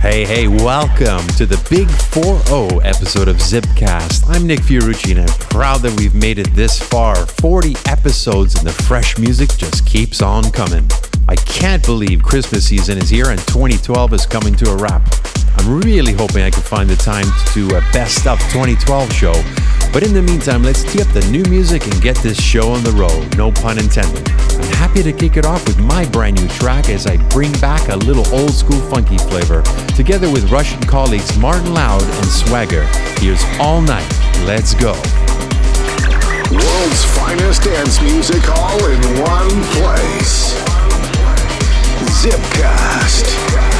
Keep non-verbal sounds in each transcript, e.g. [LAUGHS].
Hey, hey, welcome to the Big 4-0 episode of Zipcast. I'm Nick Fiorucci and I'm proud that we've made it this far. 40 episodes and the fresh music just keeps on coming. I can't believe Christmas season is here and 2012 is coming to a wrap. I'm really hoping I can find the time to do a best of 2012 show. But in the meantime, let's tee up the new music and get this show on the road, no pun intended. I'm happy to kick it off with my brand new track as I bring back a little old school funky flavor, together with Russian colleagues Martin Loud and Swagger. Here's All Night. Let's go. World's finest dance music all in one place. Zipcast.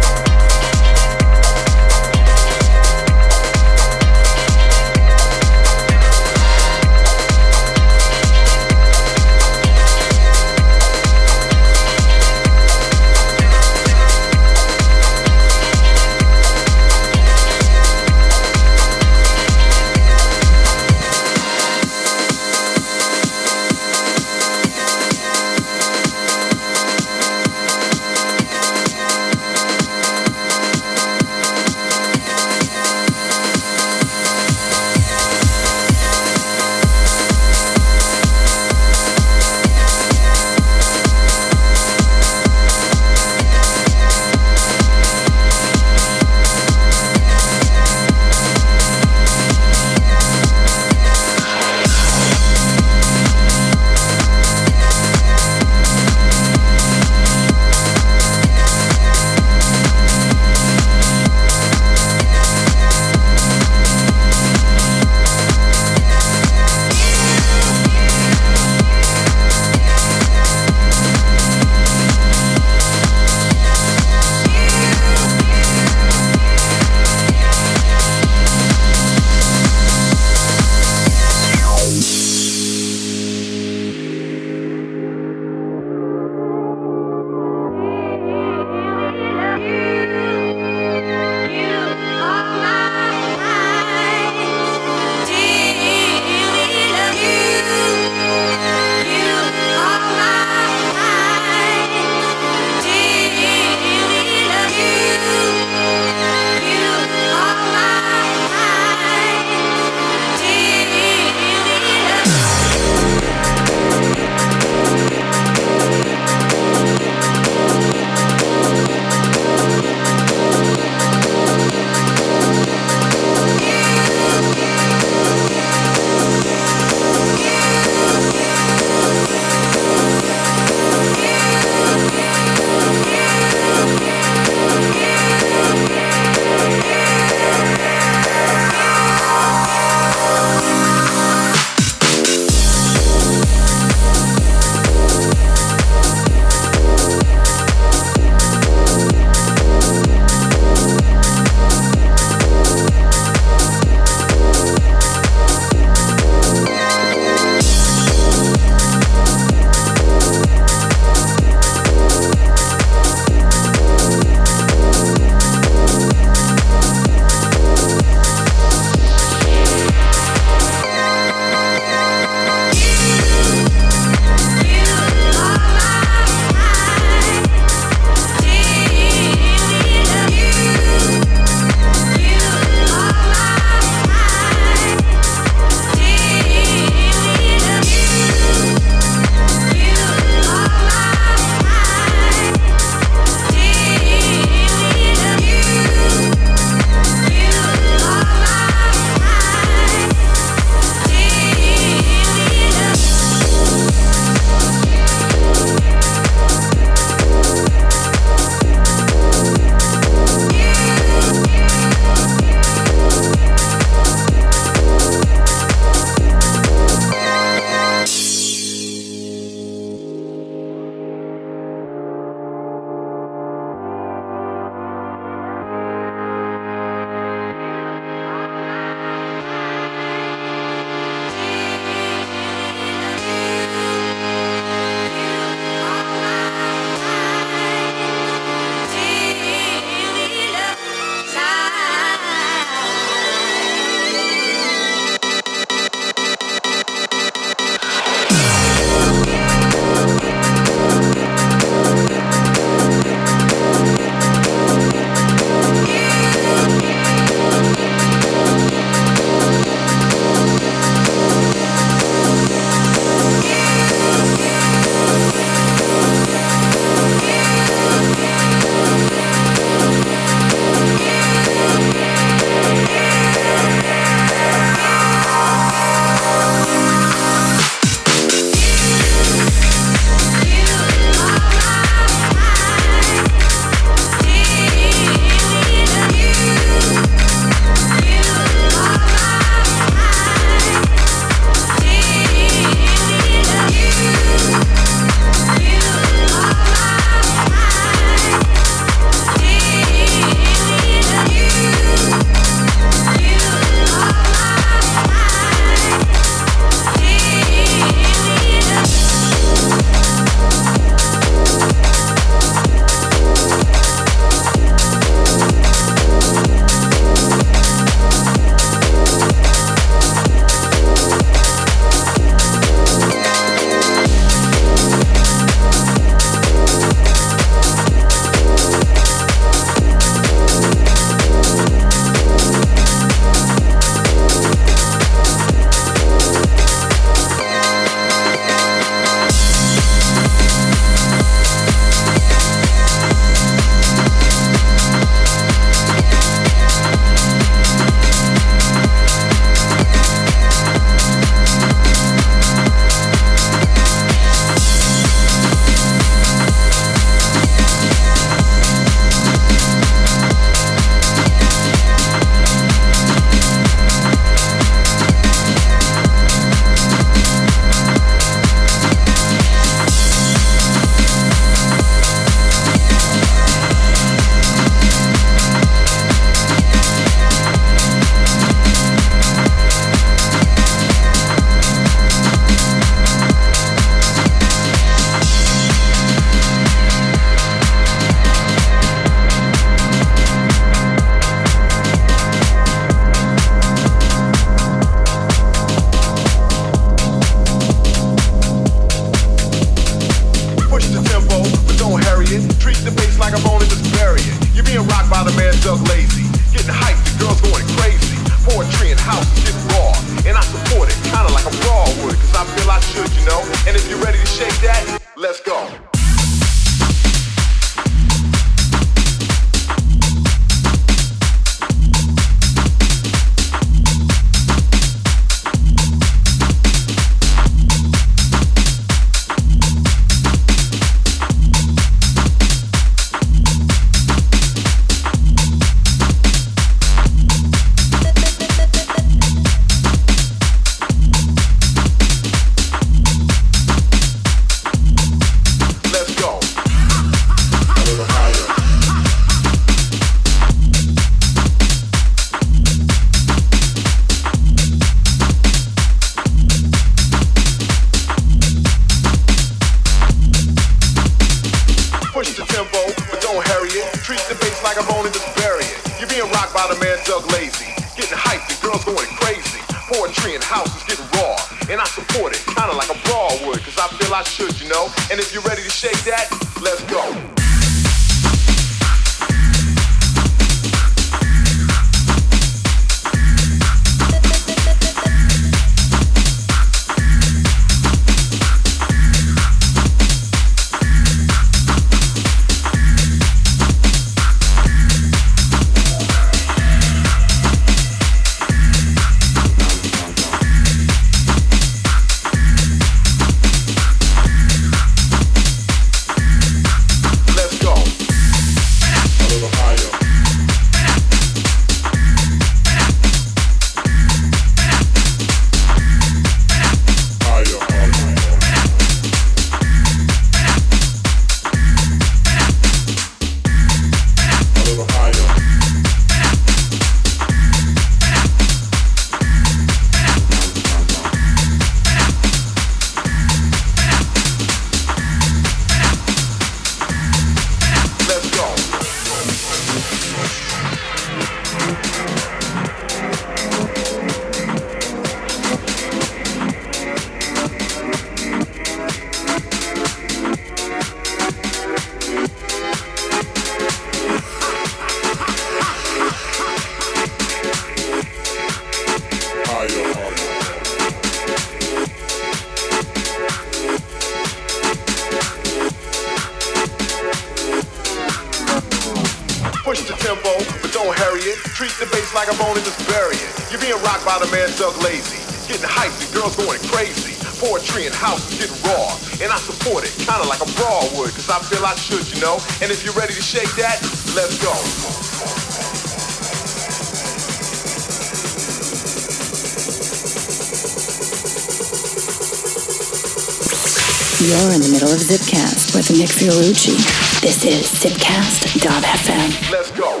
Nick Fiorucci. This is Zipcast.fm. Let's go.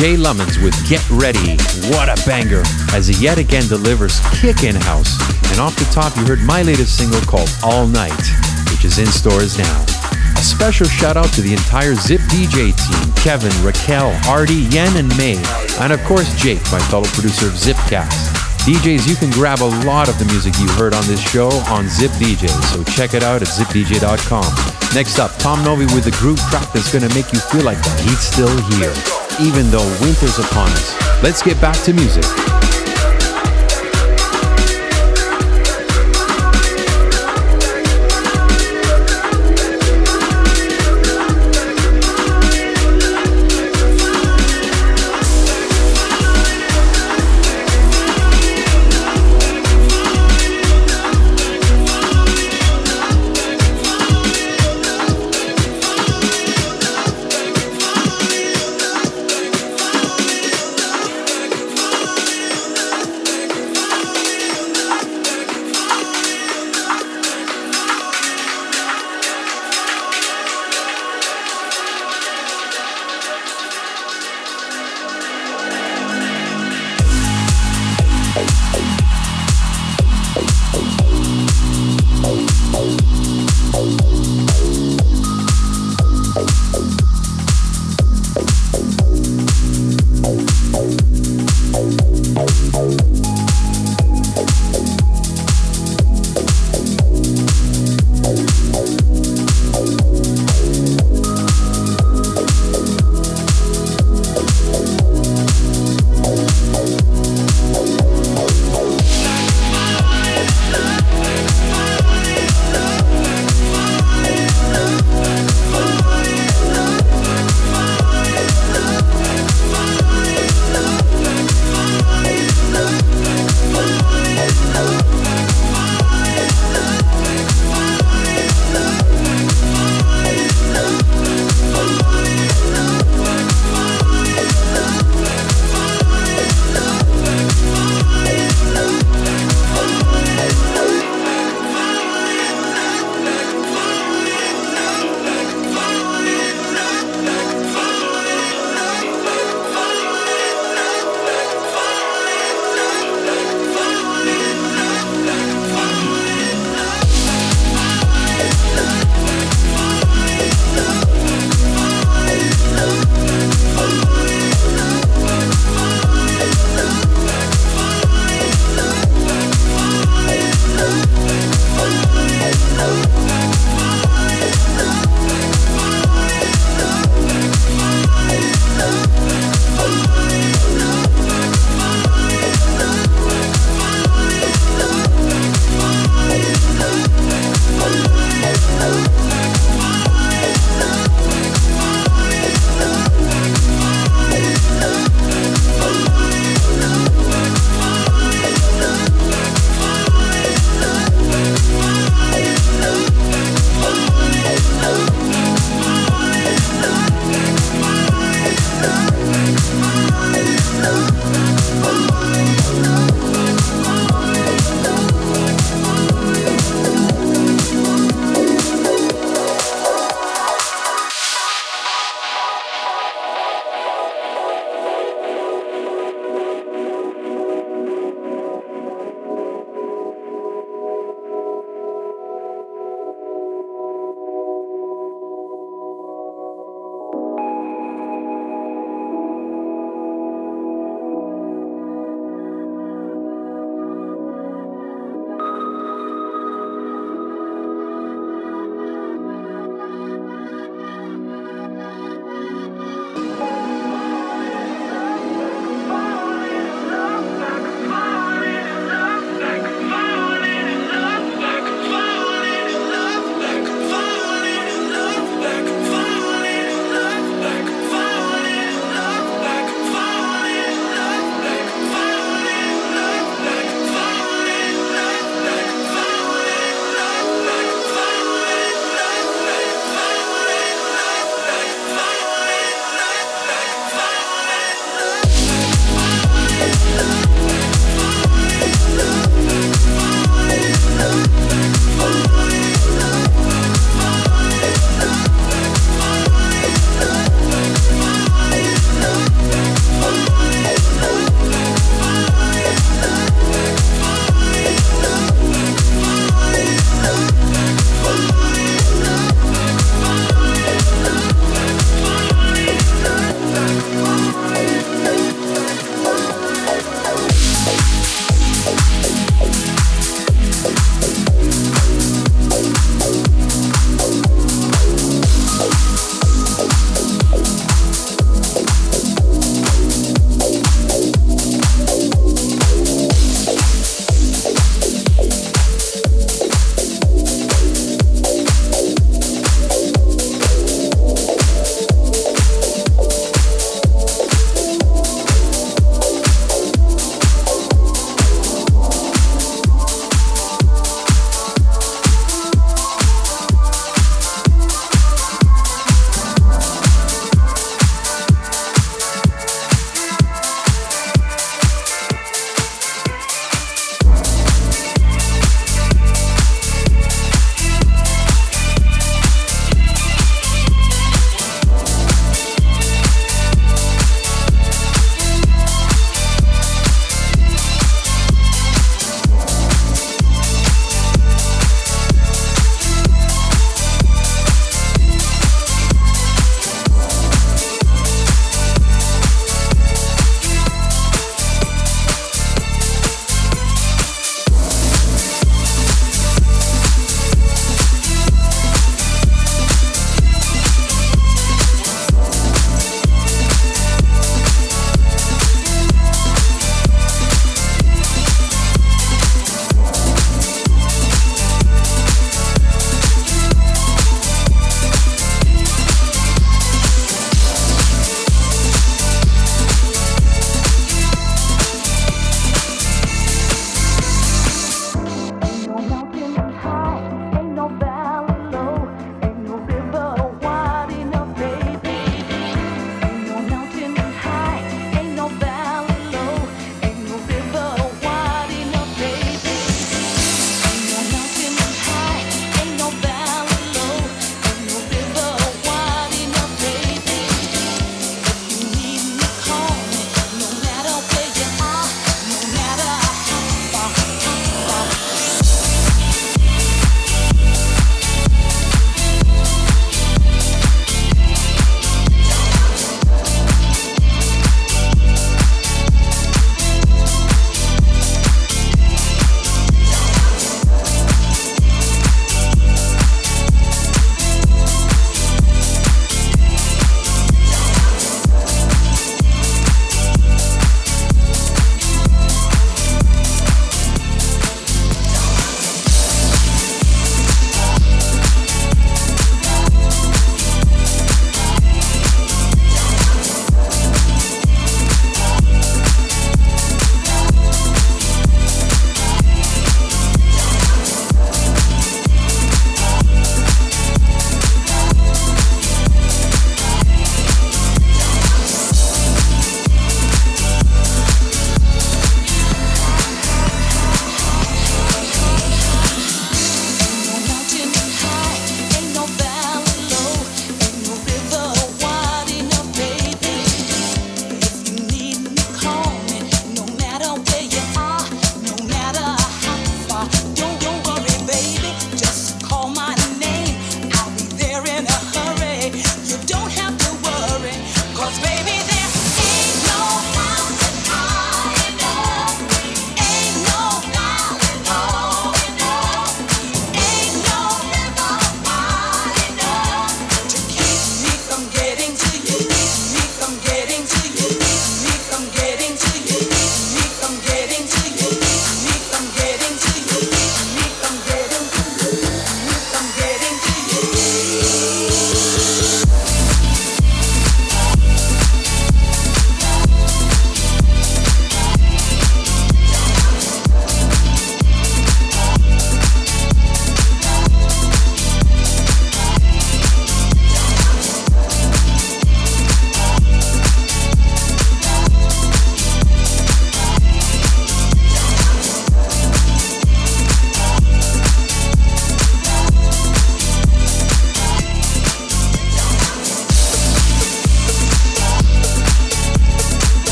Jay Lummons with Get Ready. What a banger, as he yet again delivers kick in house. And off the top, you heard my latest single called All Night, which is in stores now. A special shout out to the entire Zip DJ team Kevin, Raquel, Artie, Yen, and May. And of course, Jake, my fellow producer of Zipcast. DJs, you can grab a lot of the music you heard on this show on Zip DJ, so check it out at zipdj.com. Next up, Tom Novy with the groove track that's gonna make you feel like heat's still here, even though winter's upon us. Let's get back to music.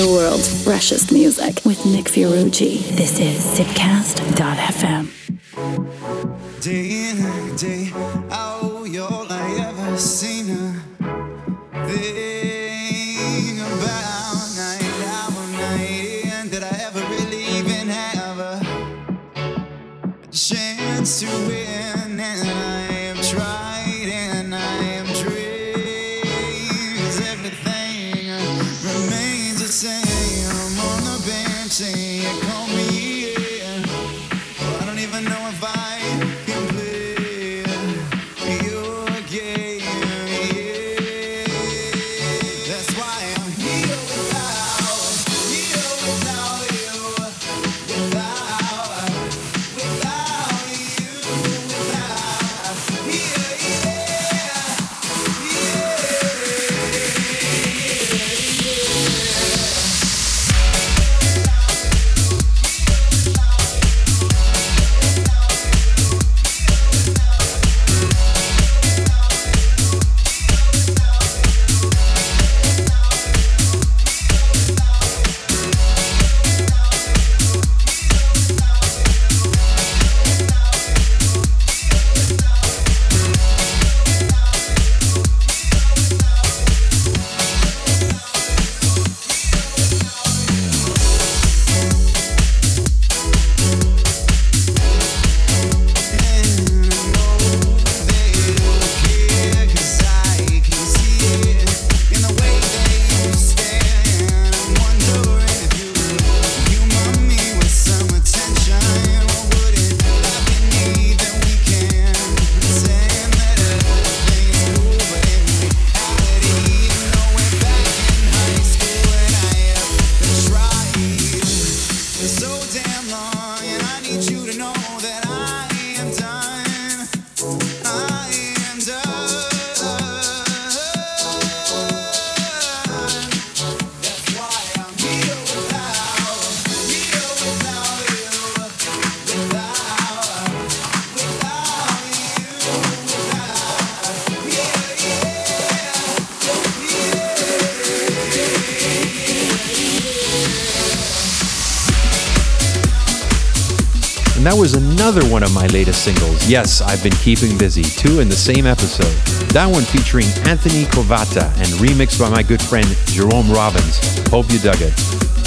The world's freshest music with Nick Fiorucci. This is Zipcast.fm. Day in, day out, you're all I ever seen a thing about night out, night in. Did I ever really even have a chance to win? Another one of my latest singles. Yes, I've been keeping busy. Two in the same episode. That one featuring Anthony Covata and remixed by my good friend Jerome Robbins. Hope you dug it.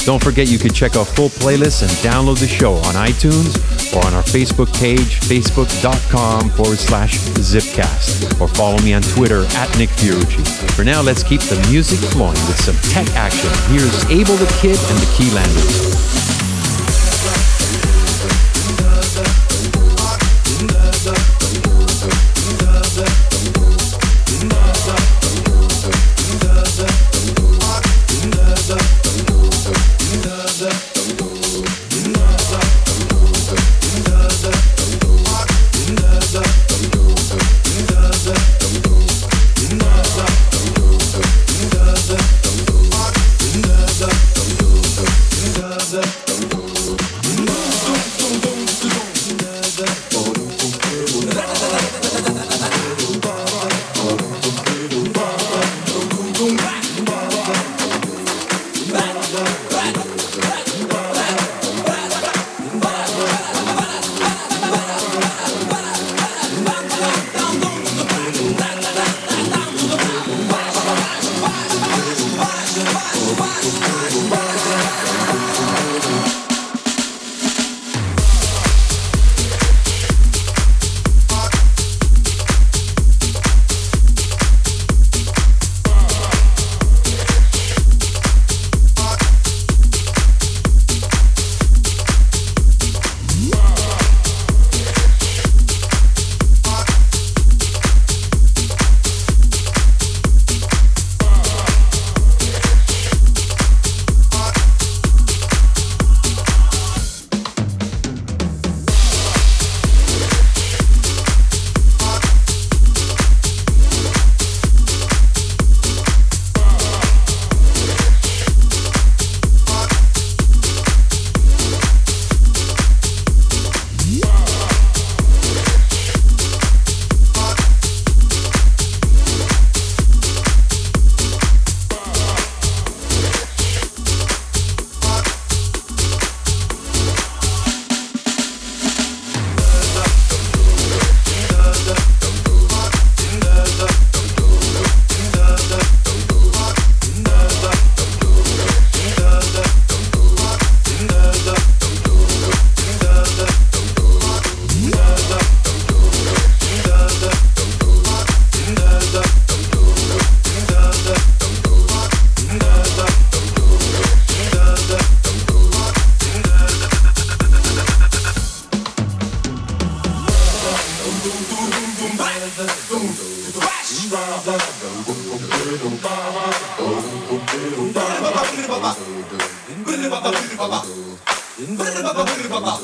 Don't forget you can check out full playlists and download the show on iTunes or on our Facebook page, facebook.com forward slash zipcast. Or follow me on Twitter at Nick Fiorucci. For now, let's keep the music flowing with some tech action. Here's Abel the Kid and the Keylanders. パパブルパパブルパパ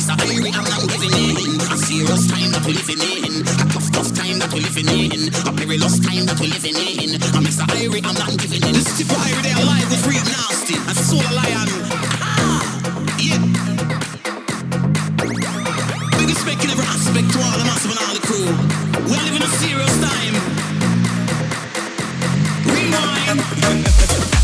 It's a very I'm not living in. A serious time that we're living in. A tough, tough time that we're living in. A perilous time that we're living in. I'm Mr. Irie, I'm not giving in. Listen to Irie, they're alive with Reap Nasty and Soul Lion. Ah, yeah. Big respect in every aspect to all the massive and all the crew. We're living a serious time. Rewind. [LAUGHS]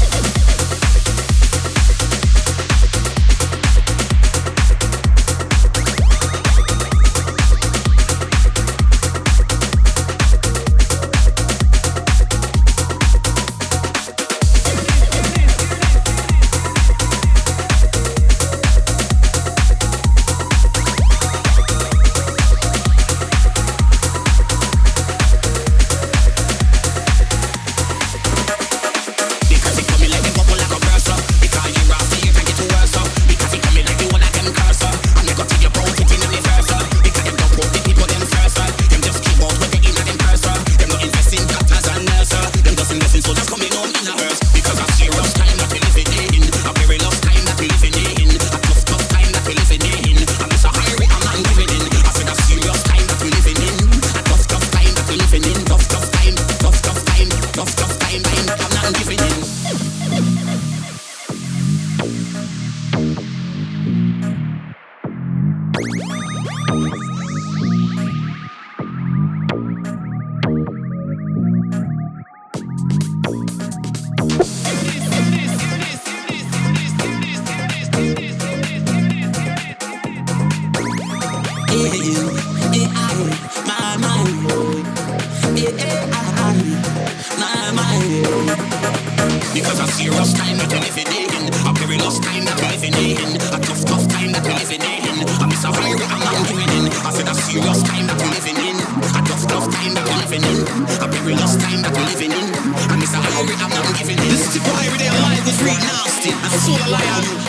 A serious time that we're living in. A perilous time that we're living in. A tough, tough time that we're living in. A misery I'm not living in. I said a serious time that we're living in. A tough, tough time that we're living in. A perilous time that we're living in. A misery I'm not giving in. This is the pirate alive, the free nasty, and soul lion.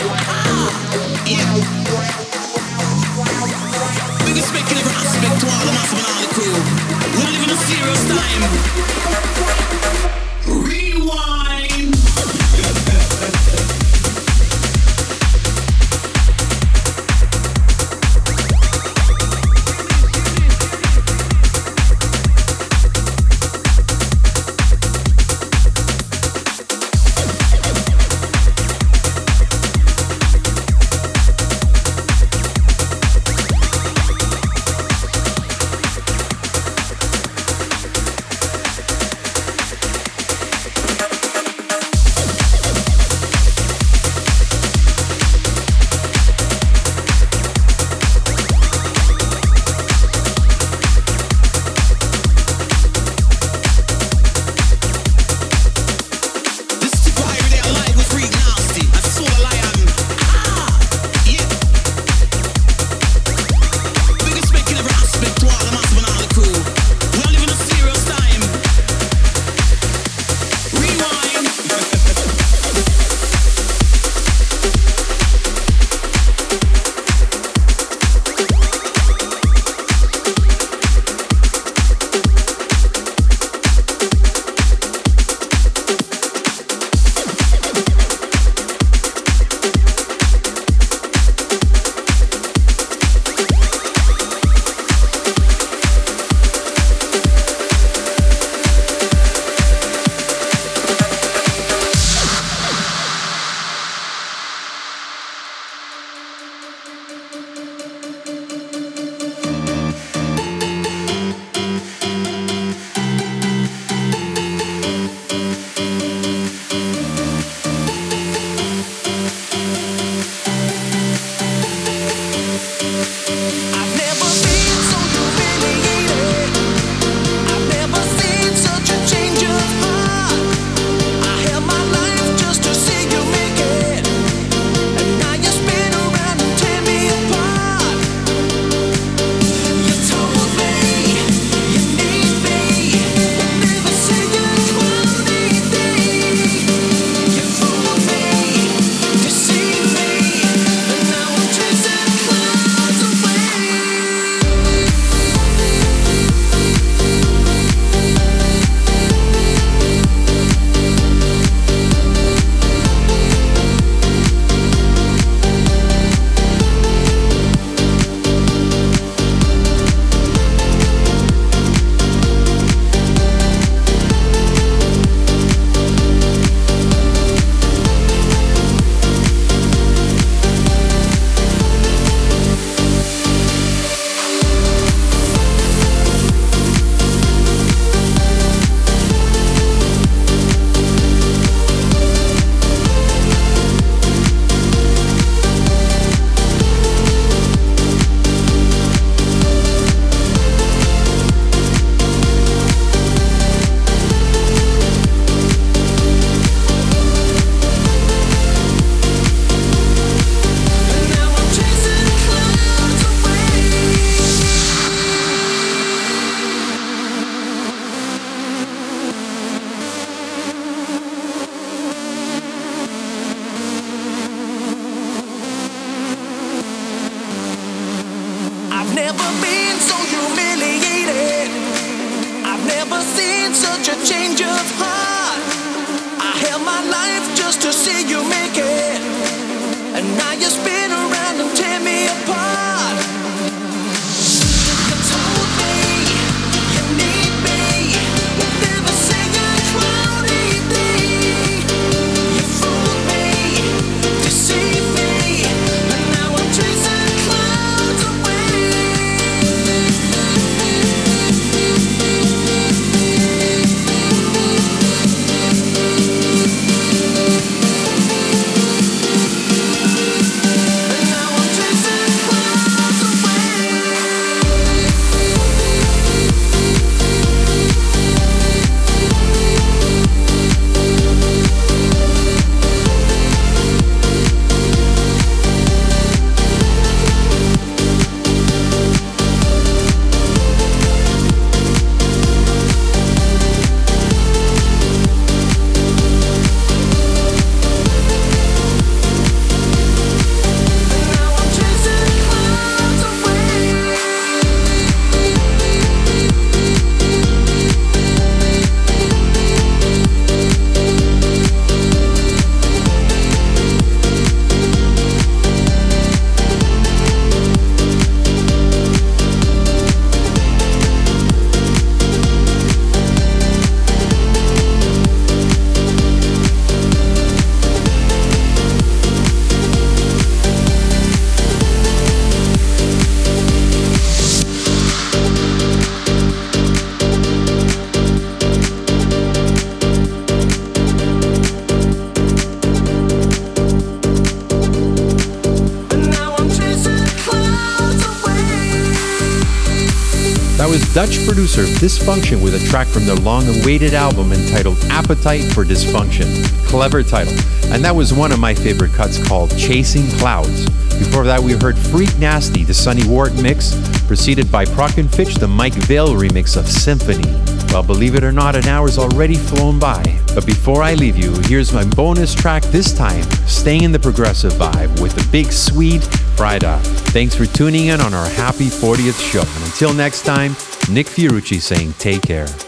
Producer Dysfunction with a track from their long awaited album entitled Appetite for Dysfunction. Clever title. And that was one of my favorite cuts called Chasing Clouds. Before that, we heard Freak Nasty, the Sonny Ward mix, preceded by Prok and Fitch, the Mike Vale remix of Symphony. Well, believe it or not, an hour's already flown by. But before I leave you, here's my bonus track this time, staying in the progressive vibe with the big Swede, Frida. Thanks for tuning in on our happy 40th show. And until next time, Nick Fiorucci saying take care.